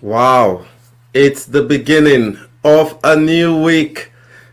Wow. It's the beginning of a new week.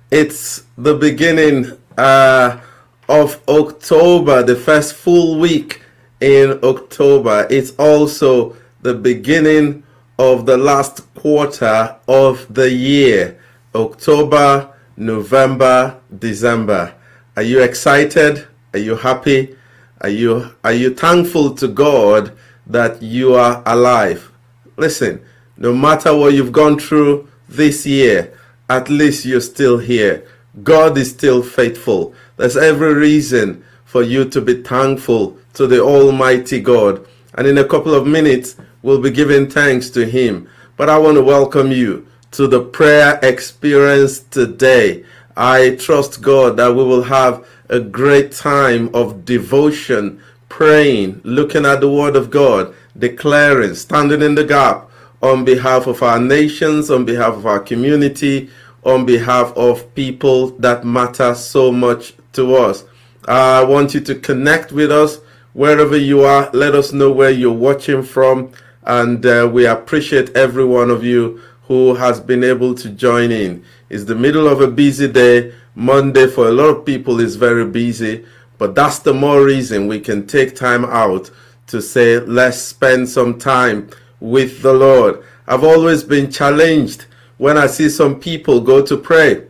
It's the beginning uh, of October, the first full week in October. It's also the beginning of the last quarter of the year October, November, December. Are you excited? Are you happy? Are you are you thankful to God that you are alive? Listen, no matter what you've gone through this year, at least you're still here. God is still faithful. There's every reason for you to be thankful to the Almighty God. And in a couple of minutes, we'll be giving thanks to Him. But I want to welcome you to the prayer experience today. I trust God that we will have a great time of devotion, praying, looking at the Word of God, declaring, standing in the gap on behalf of our nations, on behalf of our community, on behalf of people that matter so much to us. I want you to connect with us wherever you are. Let us know where you're watching from, and uh, we appreciate every one of you who has been able to join in. It's the middle of a busy day. Monday for a lot of people is very busy, but that's the more reason we can take time out to say, let's spend some time with the Lord. I've always been challenged when I see some people go to pray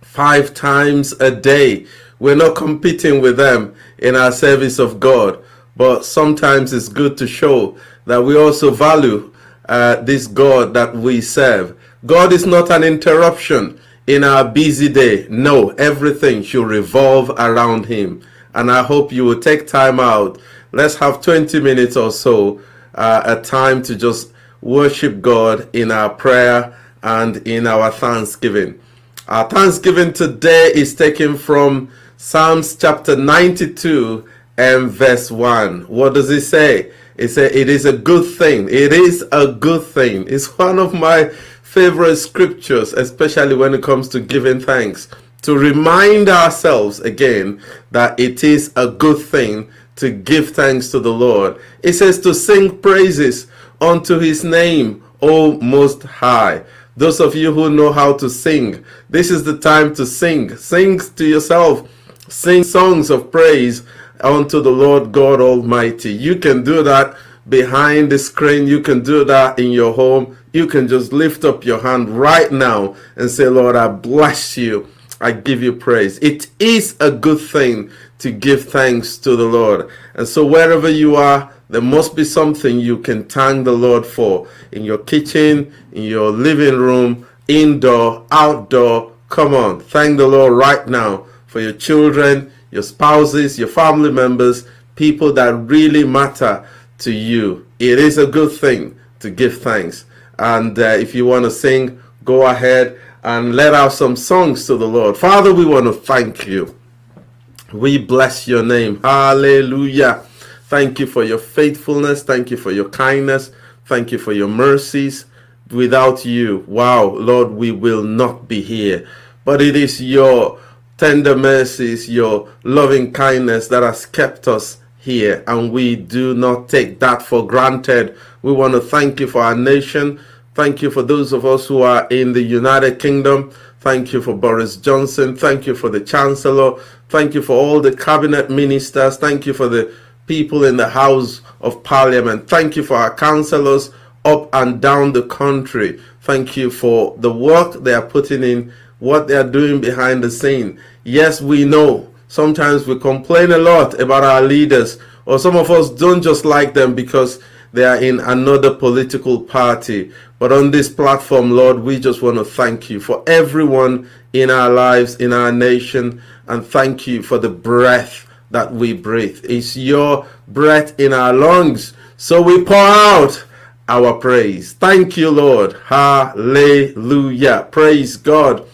five times a day. We're not competing with them in our service of God, but sometimes it's good to show that we also value uh, this God that we serve. God is not an interruption in our busy day. No, everything should revolve around Him. And I hope you will take time out. Let's have 20 minutes or so, uh, a time to just worship God in our prayer and in our thanksgiving. Our thanksgiving today is taken from Psalms chapter 92 and verse 1. What does it say? It says, It is a good thing. It is a good thing. It's one of my favorite scriptures, especially when it comes to giving thanks. To remind ourselves again that it is a good thing to give thanks to the Lord. It says to sing praises unto his name, O Most High. Those of you who know how to sing, this is the time to sing. Sing to yourself. Sing songs of praise unto the Lord God Almighty. You can do that behind the screen. You can do that in your home. You can just lift up your hand right now and say, Lord, I bless you. I give you praise. It is a good thing to give thanks to the Lord. And so, wherever you are, there must be something you can thank the Lord for in your kitchen, in your living room, indoor, outdoor. Come on, thank the Lord right now for your children, your spouses, your family members, people that really matter to you. It is a good thing to give thanks. And uh, if you want to sing, go ahead and let out some songs to the Lord. Father, we want to thank you. We bless your name. Hallelujah. Thank you for your faithfulness. Thank you for your kindness. Thank you for your mercies. Without you, wow, Lord, we will not be here. But it is your tender mercies, your loving kindness that has kept us here, and we do not take that for granted. We want to thank you for our nation. Thank you for those of us who are in the United Kingdom. Thank you for Boris Johnson. Thank you for the Chancellor. Thank you for all the cabinet ministers. Thank you for the people in the House of Parliament. Thank you for our councillors up and down the country. Thank you for the work they are putting in, what they are doing behind the scene. Yes, we know sometimes we complain a lot about our leaders, or some of us don't just like them because they are in another political party. But on this platform, Lord, we just want to thank you for everyone in our lives, in our nation, and thank you for the breath that we breathe. It's your breath in our lungs. So we pour out our praise. Thank you, Lord. Hallelujah. Praise God.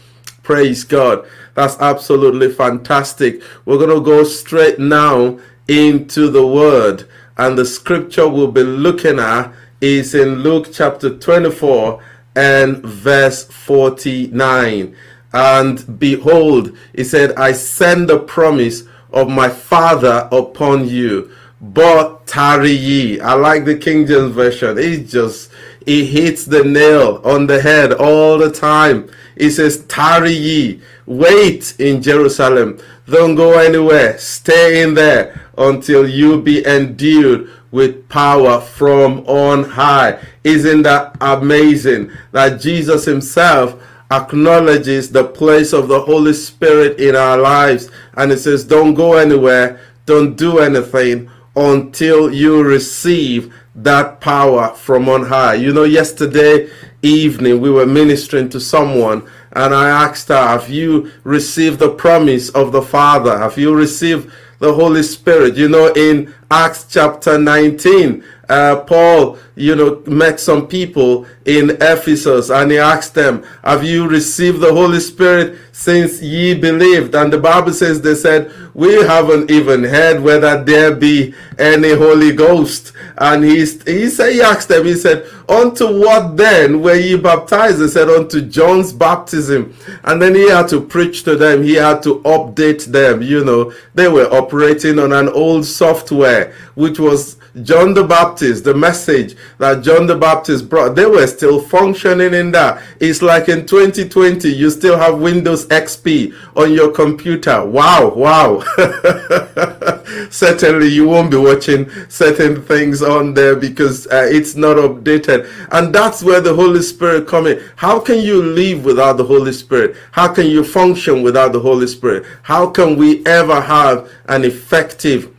Praise God. That's absolutely fantastic. We're going to go straight now into the word. And the scripture we'll be looking at is in Luke chapter 24 and verse 49. And behold, he said, I send the promise of my Father upon you, but tarry ye. I like the King James Version. It just, it hits the nail on the head all the time. It says, tarry ye. Wait in Jerusalem. Don't go anywhere. Stay in there until you be endued with power from on high. Isn't that amazing that Jesus himself acknowledges the place of the Holy Spirit in our lives and it says don't go anywhere, don't do anything until you receive that power from on high. You know, yesterday evening we were ministering to someone and I asked her, Have you received the promise of the Father? Have you received the Holy Spirit? You know, in Acts chapter 19, uh, Paul, you know, met some people in Ephesus and he asked them, Have you received the Holy Spirit since ye believed? And the Bible says they said, We haven't even heard whether there be any Holy Ghost. And he, he said, He asked them, He said, Unto what then were ye baptized? They said, Unto John's baptism. And then he had to preach to them, he had to update them. You know, they were operating on an old software, which was John the Baptist, the message that John the Baptist brought, they were still functioning in that. It's like in 2020, you still have Windows XP on your computer. Wow, wow. Certainly, you won't be watching certain things on there because uh, it's not updated. And that's where the Holy Spirit come in. How can you live without the Holy Spirit? How can you function without the Holy Spirit? How can we ever have an effective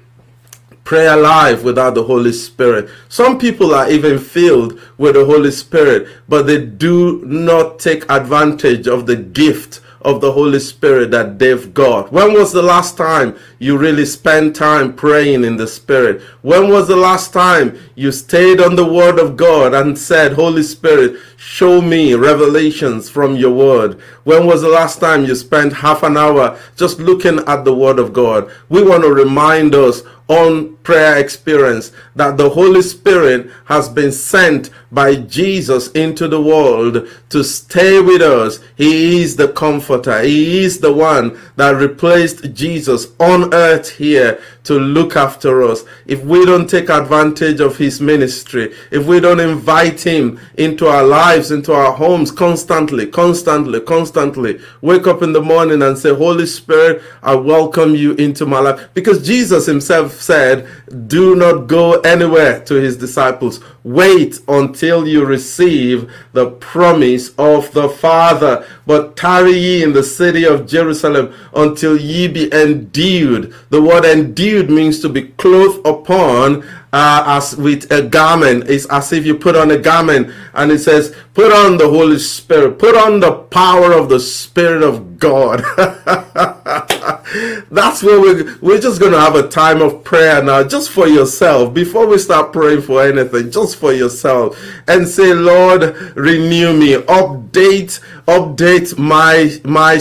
prayer life without the Holy Spirit. Some people are even filled with the Holy Spirit, but they do not take advantage of the gift of the Holy Spirit that they've got. When was the last time you really spent time praying in the Spirit? When was the last time you stayed on the Word of God and said, Holy Spirit, show me revelations from your Word? When was the last time you spent half an hour just looking at the Word of God? We want to remind us on prayer experience that the Holy Spirit has been sent by Jesus into the world to stay with us. He is the comforter. He is the one that replaced Jesus on earth here to look after us. If we don't take advantage of his ministry, if we don't invite him into our lives, into our homes constantly, constantly, constantly, wake up in the morning and say, Holy Spirit, I welcome you into my life. Because Jesus himself said, do not go anywhere to his disciples. Wait until you receive the promise of the Father. But tarry ye in the city of Jerusalem until ye be endued. The word endued means to be clothed upon uh, as with a garment. It's as if you put on a garment and it says, put on the Holy Spirit, put on the power of the Spirit of God. That's where we're, we're just going to have a time of prayer now, just for yourself. Before we start praying for anything, just for yourself. And say, Lord, renew me. Update, update my, my,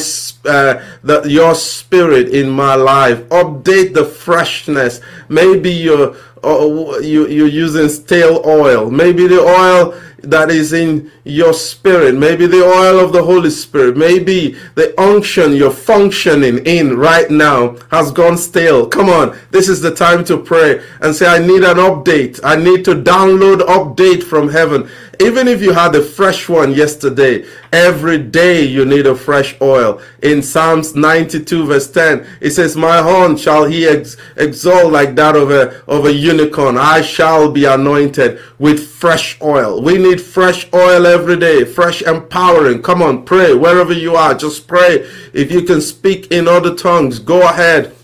uh, the, your spirit in my life. Update the freshness. Maybe you're, uh, you, you're using stale oil. Maybe the oil that is in your spirit, maybe the oil of the Holy Spirit, maybe the unction you're functioning in right now has gone stale. Come on, this is the time to pray and say, I need an update. I need to download update from heaven. Even if you had a fresh one yesterday, every day you need a fresh oil. In Psalms 92 verse 10, it says, My horn shall he ex- exalt like that of a, of a unicorn. I shall be anointed with fresh oil. We need fresh oil every day, fresh empowering. Come on, pray wherever you are. Just pray. If you can speak in other tongues, go ahead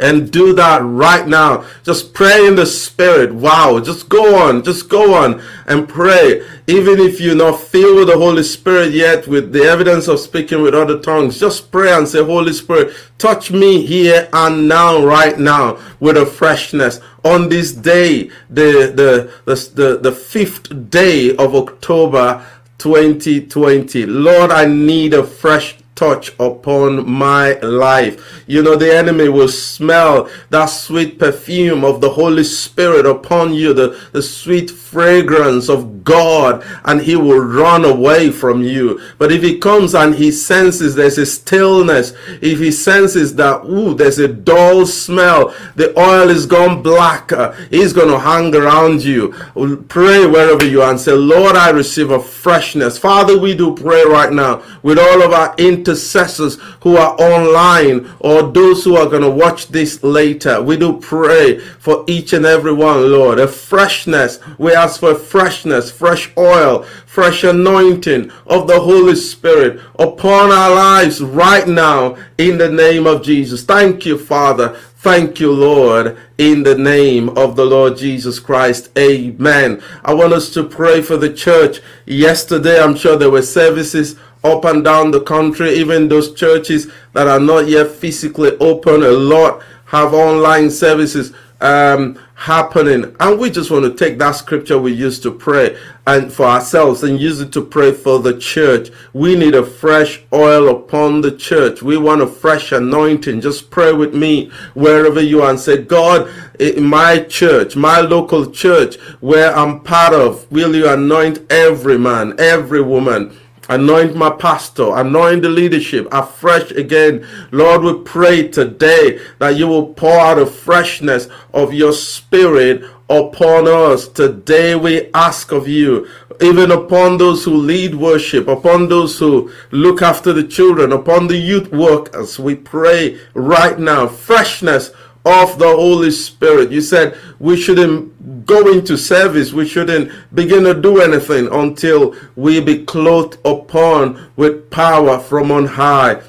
and do that right now. Just pray in the spirit. Wow. Just go on. Just go on and pray. Even if you're not filled with the Holy Spirit yet with the evidence of speaking with other tongues, just pray and say, Holy Spirit, touch me here and now, right now, with a freshness. On this day, the the the, the, the fifth day of October 2020. Lord, I need a fresh touch upon my life. You know, the enemy will smell that sweet perfume of the Holy Spirit upon you, the, the sweet fragrance of God, and he will run away from you. But if he comes and he senses there's a stillness, if he senses that, ooh, there's a dull smell, the oil is gone black, uh, he's going to hang around you. Pray wherever you are and say, Lord, I receive a freshness. Father, we do pray right now with all of our intercessors who are online or those who are going to watch this later. We do pray for each and every one, Lord, a freshness. We ask for freshness, fresh oil, fresh anointing of the Holy Spirit upon our lives right now in the name of Jesus. Thank you, Father. Thank you, Lord, in the name of the Lord Jesus Christ. Amen. I want us to pray for the church. Yesterday, I'm sure there were services up and down the country, even those churches that are not yet physically open. A lot have online services um, happening. And we just want to take that scripture we used to pray and for ourselves and use it to pray for the church. We need a fresh oil upon the church. We want a fresh anointing. Just pray with me wherever you are and say, God, in my church, my local church where I'm part of, will you anoint every man, every woman? Anoint my pastor, anoint the leadership afresh again. Lord, we pray today that you will pour out a freshness of your spirit upon us. Today we ask of you, even upon those who lead worship, upon those who look after the children, upon the youth workers, we pray right now, freshness of the Holy Spirit. You said we shouldn't go into service, we shouldn't begin to do anything until we be clothed upon with power from on high.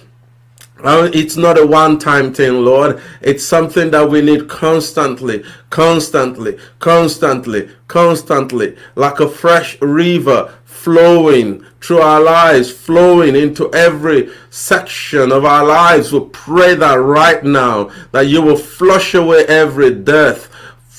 It's not a one time thing, Lord. It's something that we need constantly, constantly, constantly, constantly, like a fresh river flowing through our lives, flowing into every section of our lives. We pray that right now that you will flush away every death,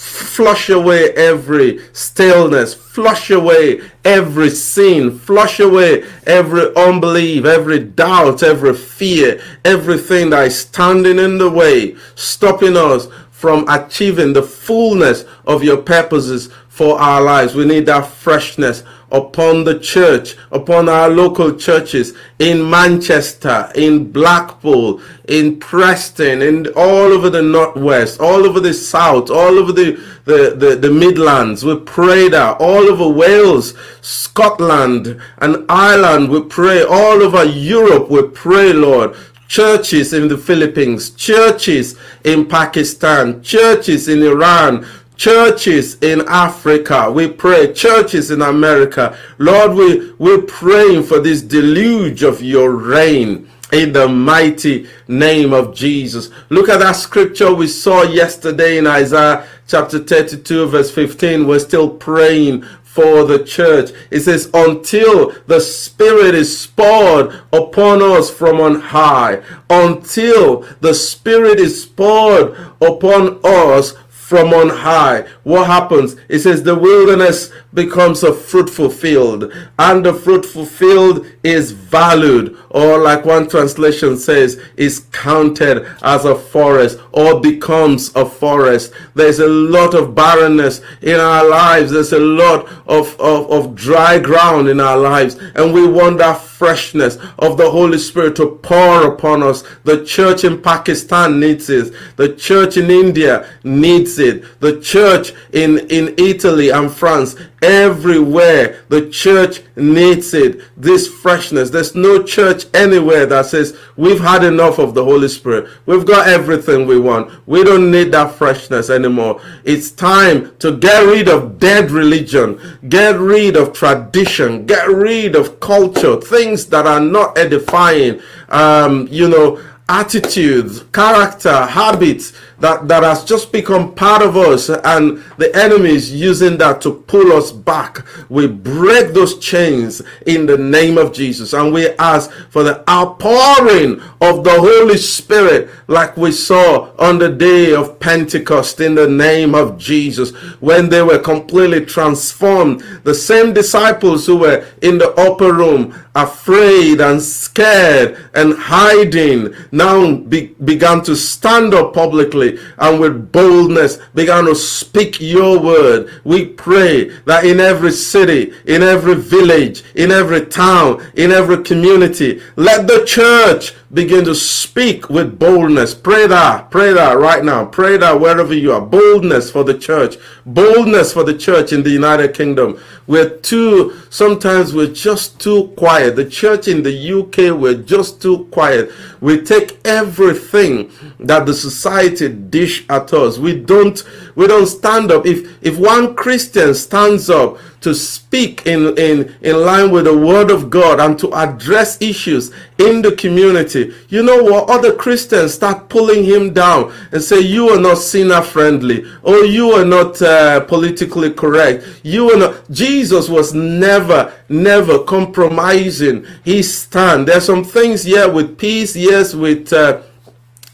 flush away every staleness, flush away every sin, flush away every unbelief, every doubt, every fear, everything that is standing in the way, stopping us from achieving the fullness of your purposes for our lives. We need that freshness upon the church, upon our local churches in Manchester, in Blackpool, in Preston, in all over the Northwest, all over the South, all over the, the, the, the Midlands. We pray that all over Wales, Scotland, and Ireland. We pray all over Europe. We pray, Lord, churches in the Philippines, churches in Pakistan, churches in Iran, churches in Africa. We pray churches in America. Lord, we, we're praying for this deluge of your rain in the mighty name of Jesus. Look at that scripture we saw yesterday in Isaiah chapter 32 verse 15. We're still praying for the church. It says, until the Spirit is poured upon us from on high, until the Spirit is poured upon us from on high. What happens? It says the wilderness becomes a fruitful field, and the fruitful field is valued, or like one translation says, is counted as a forest or becomes a forest. There's a lot of barrenness in our lives, there's a lot of, of, of dry ground in our lives, and we want that freshness of the Holy Spirit to pour upon us. The church in Pakistan needs it. The church in India needs it. The church in, in Italy and France, everywhere, the church needs it. This freshness. There's no church anywhere that says, we've had enough of the Holy Spirit. We've got everything we want. We don't need that freshness anymore. It's time to get rid of dead religion. Get rid of tradition. Get rid of culture. Things that are not edifying, um, you know, attitudes, character, habits that, that has just become part of us and the enemy is using that to pull us back. We break those chains in the name of Jesus and we ask for the outpouring of the Holy Spirit like we saw on the day of Pentecost in the name of Jesus when they were completely transformed. The same disciples who were in the upper room afraid and scared and hiding now be, began to stand up publicly and with boldness began to speak your word. We pray that in every city, in every village, in every town, in every community, let the church begin to speak with boldness. Pray that, pray that right now. Pray that wherever you are. Boldness for the church. Boldness for the church in the United Kingdom. We're too, sometimes we're just too quiet. The church in the UK, we're just too quiet. We take everything that the society dish at us. We don't, we don't stand up. If, if one Christian stands up to speak in, in, in line with the word of God and to address issues in the community, you know what? Other Christians start pulling him down and say, You are not sinner friendly, or you are not uh, politically correct. You are not. Jesus was never, never compromising his stand. There's some things yeah, with peace, yes, with. Uh,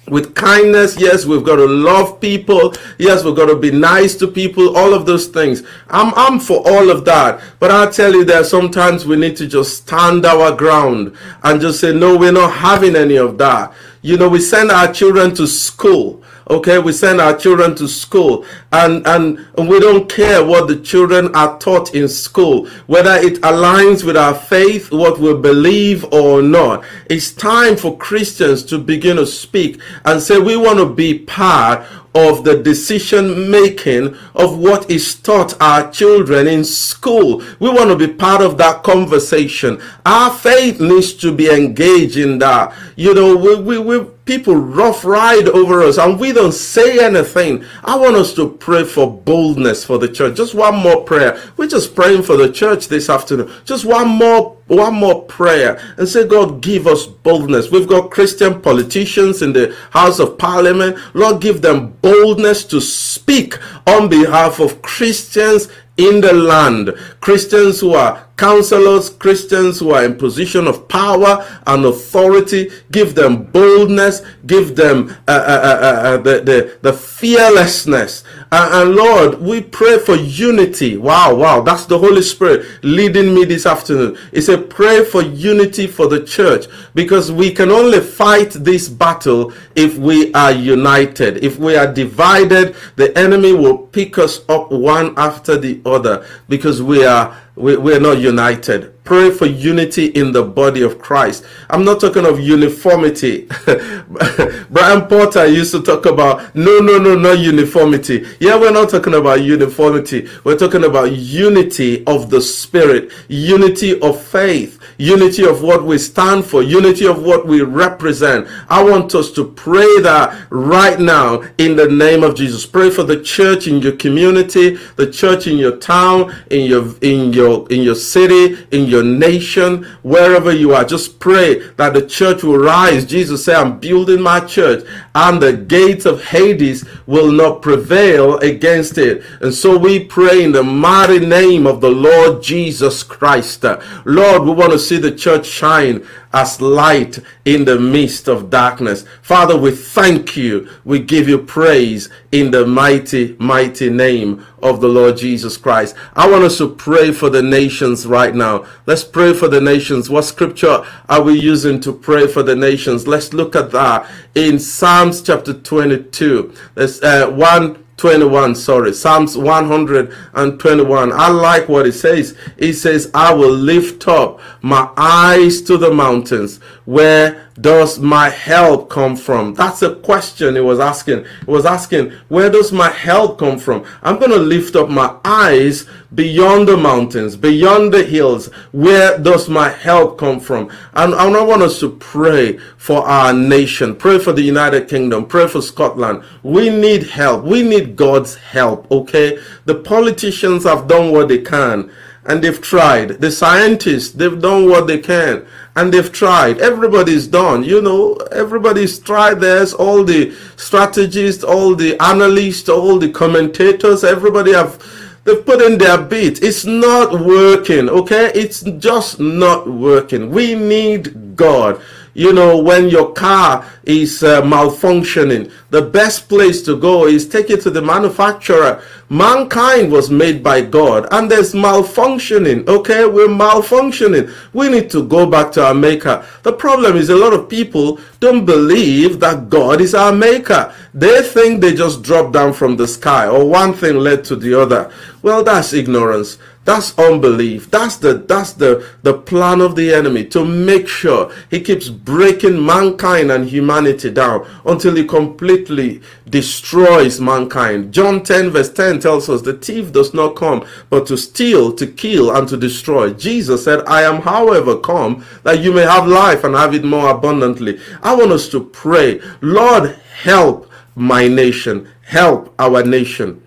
with kindness. Yes, we've got to love people. Yes, we've got to be nice to people. All of those things. I'm, I'm for all of that. But I tell you that sometimes we need to just stand our ground and just say, no, we're not having any of that. You know, we send our children to school okay we send our children to school. And and we don't care what the children are taught in school whether it aligns with our faith what we believe or not. It's time for christians to begin to speak and say we want to be part of the decision making of what is taught our children in school. We want to be part of that conversation. Our faith needs to be engaged in that. You know, we, we, we people rough ride over us and we don't say anything. I want us to pray for boldness for the church. Just one more prayer. We're just praying for the church this afternoon. Just one more one more prayer and say, God, give us boldness. We've got Christian politicians in the House of Parliament. Lord, give them boldness to speak on behalf of Christians in the land. Christians who are counselors, Christians who are in position of power and authority, give them boldness, give them uh, uh, uh, uh, uh the, the, the fearlessness. and Lord, we pray for unity. Wow, wow, that's the Holy Spirit leading me this afternoon. It's a pray for unity for the church because we can only fight this battle if we are united. If we are divided, the enemy will pick us up one after the other because we are we, we're not united. Pray for unity in the body of Christ. I'm not talking of uniformity. Brian Porter used to talk about no, no, no, no uniformity. Yeah, we're not talking about uniformity. We're talking about unity of the spirit, unity of faith, unity of what we stand for, unity of what we represent. I want us to pray that right now in the name of Jesus. Pray for the church in your community, the church in your town, in your in your in your city, in your nation, wherever you are. Just pray that the church will rise. Jesus said, I'm building my church, and the gates of Hades will not prevail against it. And so we pray in the mighty name of the Lord Jesus Christ. Lord, we want to see the church shine as light in the midst of darkness. Father, we thank you. We give you praise in the mighty, mighty name of the Lord Jesus Christ. I want us to pray for the nations right now. Let's pray for the nations. What scripture are we using to pray for the nations? Let's look at that in Psalms chapter 22. There's uh, one 21 sorry psalms 121 i like what it says. It says i will lift up my eyes to the mountains where does my help come from? That's a question he was asking. He was asking, where does my help come from? I'm going to lift up my eyes beyond the mountains, beyond the hills. Where does my help come from? And I want us to pray for our nation. Pray for the United Kingdom. Pray for Scotland. We need help. We need God's help, okay? The politicians have done what they can and they've tried. The scientists, they've done what they can and they've tried. Everybody's done. You know, everybody's tried There's All the strategists, all the analysts, all the commentators, everybody have they've put in their bit. It's not working, okay? It's just not working. We need God you know, when your car is uh, malfunctioning, the best place to go is take it to the manufacturer. Mankind was made by God and there's malfunctioning. Okay, we're malfunctioning. We need to go back to our maker. The problem is a lot of people don't believe that God is our maker. They think they just dropped down from the sky or one thing led to the other. Well, that's ignorance. That's unbelief. That's the that's the the plan of the enemy to make sure he keeps breaking mankind and humanity down until he completely destroys mankind. John 10 verse 10 tells us the thief does not come but to steal, to kill and to destroy. Jesus said, "I am however come that you may have life and have it more abundantly." I want us to pray, Lord, help my nation. Help our nation.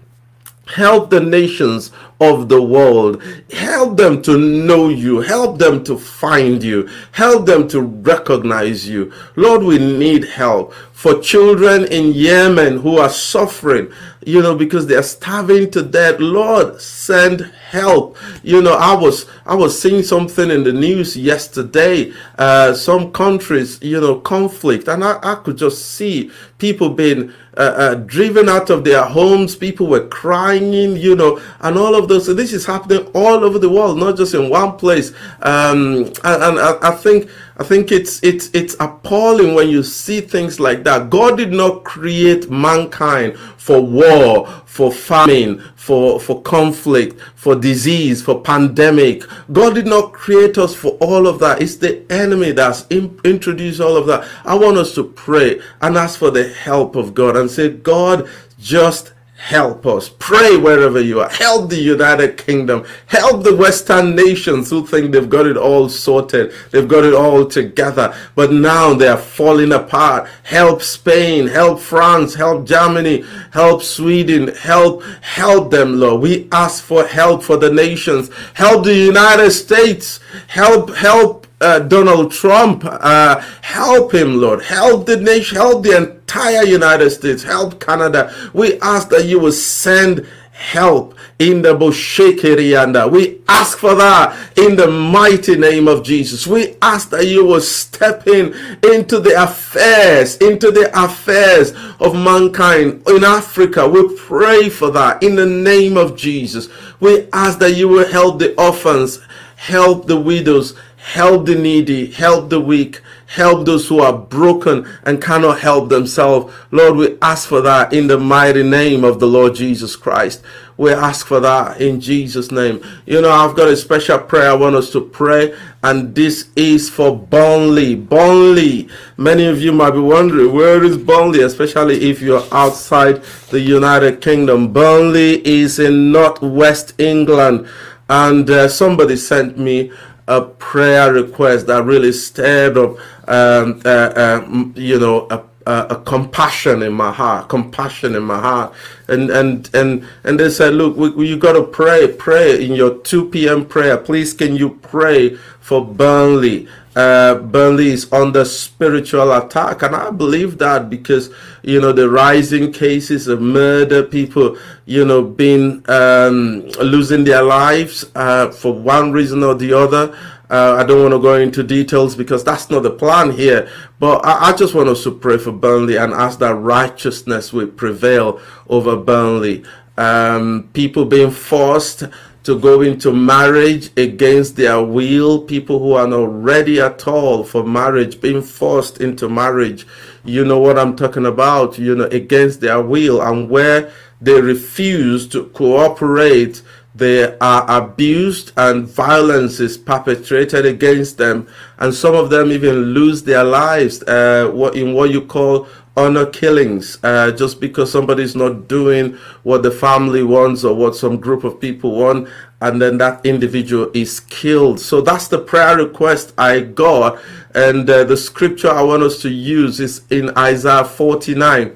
Help the nations of the world. Help them to know you. Help them to find you. Help them to recognize you. Lord, we need help for children in Yemen who are suffering, you know, because they're starving to death. Lord, send help. You know, I was I was seeing something in the news yesterday. Uh, some countries, you know, conflict, and I, I could just see people being uh, uh, driven out of their homes. People were crying, you know, and all of those. So this is happening all over the world, not just in one place. Um, and, and I, I think I think it's it's it's appalling when you see things like that. God did not create mankind for war, for famine, for for conflict, for disease, for pandemic. God did not create us for all of that. It's the enemy that's in, introduced all of that. I want us to pray and ask for the help of God and say, God, just Help us. Pray wherever you are. Help the United Kingdom. Help the Western nations who think they've got it all sorted. They've got it all together. But now they are falling apart. Help Spain. Help France. Help Germany. Help Sweden. Help, help them, Lord. We ask for help for the nations. Help the United States. Help, help uh, Donald Trump. Uh, help him, Lord. Help the nation. Help the entire United States. Help Canada. We ask that you will send help in the Boshekerianda. We ask for that in the mighty name of Jesus. We ask that you will step in into the affairs, into the affairs of mankind in Africa. We pray for that in the name of Jesus. We ask that you will help the orphans, help the widows, help the needy, help the weak, help those who are broken and cannot help themselves. Lord, we ask for that in the mighty name of the Lord Jesus Christ. We ask for that in Jesus' name. You know, I've got a special prayer I want us to pray, and this is for Burnley. Burnley. Many of you might be wondering, where is Burnley, especially if you're outside the United Kingdom. Burnley is in northwest England, and uh, somebody sent me a prayer request that really stirred up, um, uh, uh, you know, a, a, a, compassion in my heart, compassion in my heart, and and and and they said, look, we, we, you got to pray, pray in your 2 p.m. prayer. Please, can you pray for Burnley? uh, Burnley is under spiritual attack. And I believe that because, you know, the rising cases of murder, people, you know, being um, losing their lives uh, for one reason or the other. Uh, I don't want to go into details because that's not the plan here. But I, I, just want us to pray for Burnley and ask that righteousness will prevail over Burnley. Um, people being forced to go into marriage against their will, people who are not ready at all for marriage, being forced into marriage. You know what I'm talking about, you know, against their will, and where they refuse to cooperate, they are abused and violence is perpetrated against them, and some of them even lose their lives uh, in what you call honor killings uh, just because somebody's not doing what the family wants or what some group of people want and then that individual is killed. So that's the prayer request i got. And uh, the scripture i want us to use is in isaiah 49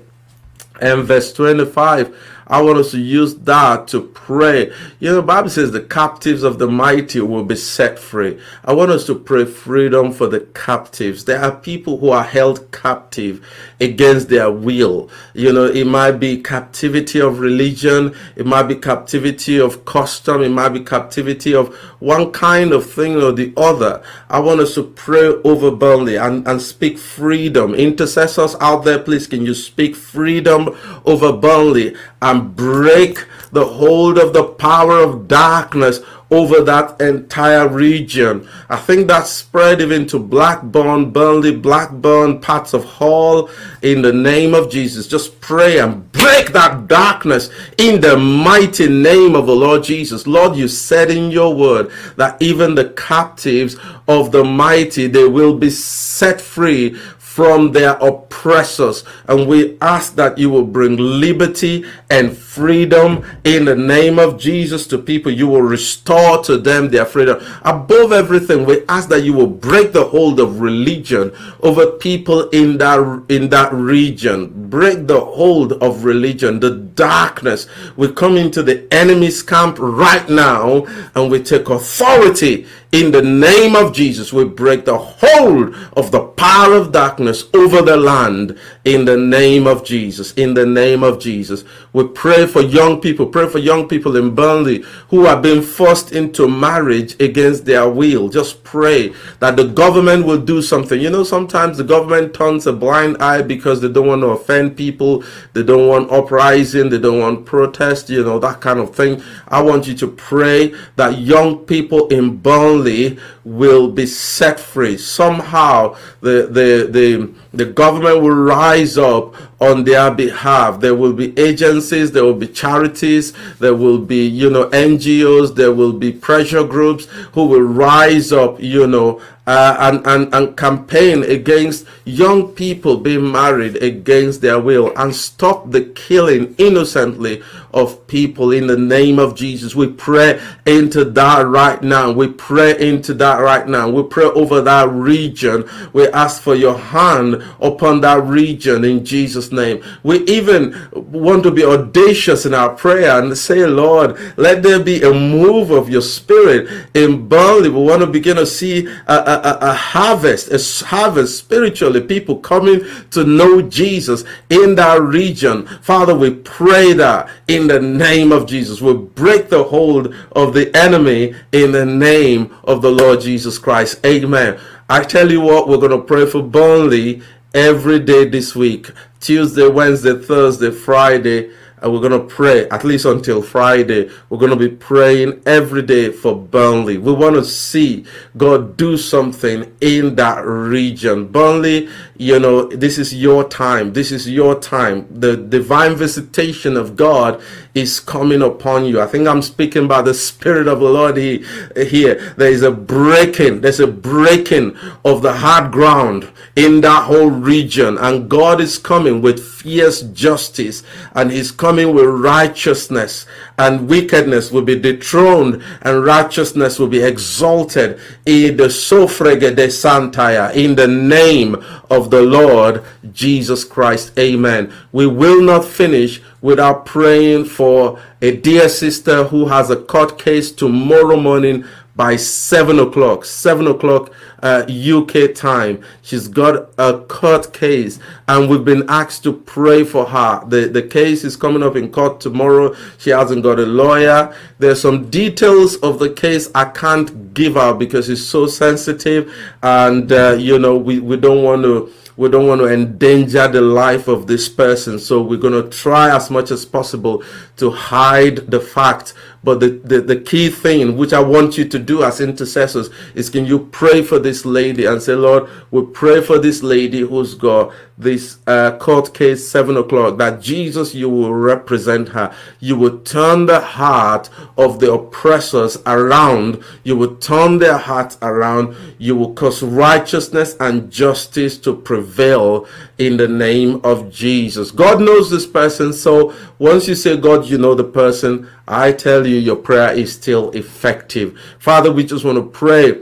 and verse 25 I want us to use that to pray. You know, the Bible says the captives of the mighty will be set free. I want us to pray freedom for the captives. There are people who are held captive against their will. You know, it might be captivity of religion, it might be captivity of custom, it might be captivity of one kind of thing or the other. I want us to pray over Burnley and, and speak freedom. Intercessors out there, please, can you speak freedom over Burnley and break the hold of the power of darkness over that entire region. I think that spread even to Blackburn, Burnley, Blackburn, parts of Hull. In the name of Jesus, just pray and break that darkness in the mighty name of the Lord Jesus. Lord, you said in your word that even the captives of the mighty, they will be set free from their oppressors. And we ask that you will bring liberty and freedom in the name of Jesus to people. You will restore to them their freedom. Above everything, we ask that you will break the hold of religion over people in that in that region. Break the hold of religion, the darkness. We come into the enemy's camp right now and we take authority in the name of Jesus. We break the hold of the power of darkness over the land in the name of Jesus. In the name of Jesus. We pray for young people, pray for young people in Burnley who are being forced into marriage against their will. Just pray that the government will do something. You know, sometimes the government turns a blind eye because they don't want to offend people, they don't want uprising, they don't want protest, you know, that kind of thing. I want you to pray that young people in Burnley will be set free. Somehow the the the, the government will rise up on their behalf. There will be agencies, there will be charities, there will be, you know, NGOs, there will be pressure groups who will rise up, you know, uh, and, and, and campaign against young people being married against their will and stop the killing innocently of people in the name of Jesus. We pray into that right now. We pray into that right now. We pray over that region. We ask for your hand upon that region in Jesus' name. We even want to be audacious in our prayer and say, Lord, let there be a move of your spirit in Burnley. We want to begin to see a, a, a harvest, a harvest spiritually, people coming to know Jesus in that region. Father, we pray that in the name of Jesus. We break the hold of the enemy in the name of the Lord Jesus Christ. Amen. I tell you what, we're going to pray for Burnley every day this week Tuesday, Wednesday, Thursday, Friday and we're going to pray at least until Friday. We're going to be praying every day for Burnley. We want to see God do something in that region. Burnley, you know, this is your time. This is your time. The divine visitation of God is coming upon you. I think I'm speaking by the Spirit of the Lord here. There is a breaking, there's a breaking of the hard ground in that whole region, and God is coming with fierce justice, and He's coming with righteousness, and wickedness will be dethroned, and righteousness will be exalted in the Sofrege de Santaya, in the name of the Lord Jesus Christ. Amen. We will not finish without praying for a dear sister who has a court case tomorrow morning by 7 o'clock 7 o'clock uh, uk time. She's got a court case and we've been asked to pray for her. The, the case is coming up in court tomorrow. She hasn't got a lawyer. There's some details of the case i can't give out because it's so sensitive and uh, you know we, we don't want to we don't want to endanger the life of this person. So we're going to try as much as possible to hide the fact but the, the, the key thing which I want you to do as intercessors is can you pray for this lady and say, Lord, we pray for this lady who's got this uh, court case, seven o'clock, that Jesus, you will represent her. You will turn the heart of the oppressors around. You will turn their hearts around. You will cause righteousness and justice to prevail in the name of Jesus. God knows this person. So once you say, God, you know the person, I tell you, your prayer is still effective. Father, we just want to pray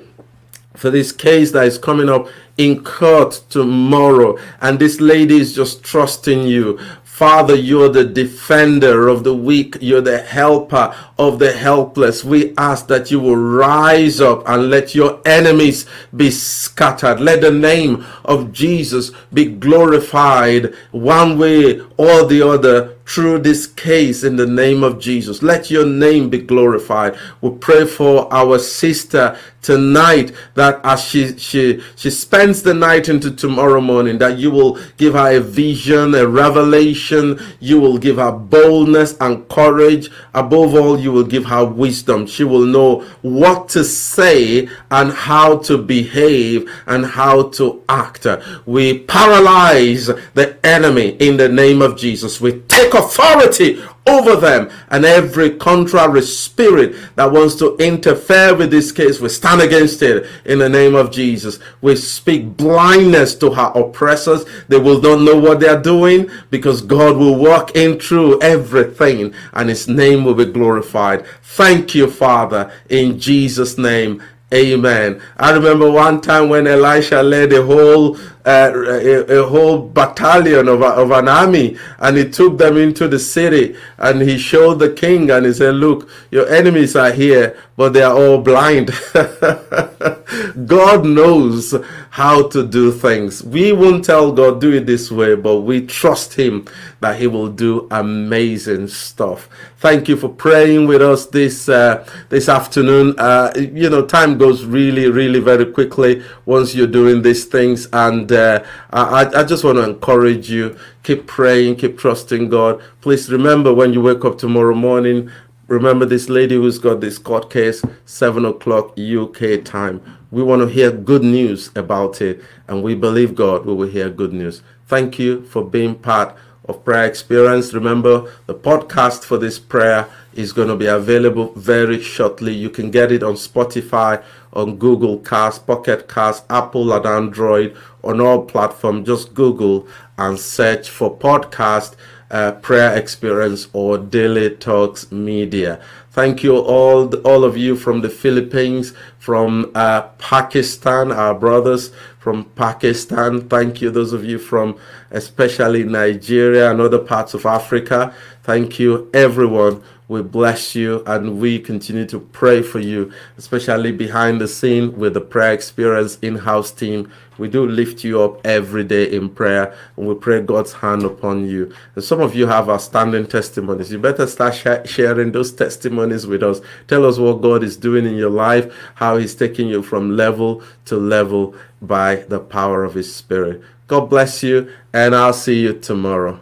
for this case that is coming up in court tomorrow. And this lady is just trusting you Father, you're the defender of the weak. You're the helper of the helpless. We ask that you will rise up and let your enemies be scattered. Let the name of Jesus be glorified one way or the other through this case in the name of Jesus. Let your name be glorified. We pray for our sister tonight that as she she she spends the night into tomorrow morning that you will give her a vision a revelation. You will give her boldness and courage. Above all you will give her wisdom. She will know what to say and how to behave and how to act. We paralyze the enemy in the name of Jesus. We take authority over them. And every contrary spirit that wants to interfere with this case we stand against it. In the name of jesus we speak blindness to her oppressors. They will not know what they are doing because god will walk in through everything and his name will be glorified. Thank you father in jesus name Amen. I remember one time when Elisha led a whole uh, a, a, whole battalion of, of an army and he took them into the city and he showed the king and he said, Look, your enemies are here, but they are all blind. God knows how to do things. We won't tell God, do it this way, but we trust Him that He will do amazing stuff. Thank you for praying with us this uh, this afternoon. Uh, you know, time goes really, really very quickly once you're doing these things, and uh, I, I just want to encourage you. Keep praying, keep trusting God. Please remember when you wake up tomorrow morning, Remember this lady who's got this court case, 7 o'clock UK time. We want to hear good news about it, and we believe God we will hear good news. Thank you for being part of Prayer Experience. Remember, the podcast for this prayer is going to be available very shortly. You can get it on Spotify, on Google Cast, Pocket Cast, Apple and Android, on all platforms. Just Google and search for podcast uh, prayer experience or daily talks media thank you all all of you from the philippines from uh, pakistan our brothers from pakistan thank you those of you from especially nigeria and other parts of africa thank you everyone we bless you and we continue to pray for you, especially behind the scene with the prayer experience in house team. We do lift you up every day in prayer and we pray God's hand upon you. And some of you have outstanding testimonies. You better start sh- sharing those testimonies with us. Tell us what God is doing in your life, how He's taking you from level to level by the power of His Spirit. God bless you, and I'll see you tomorrow.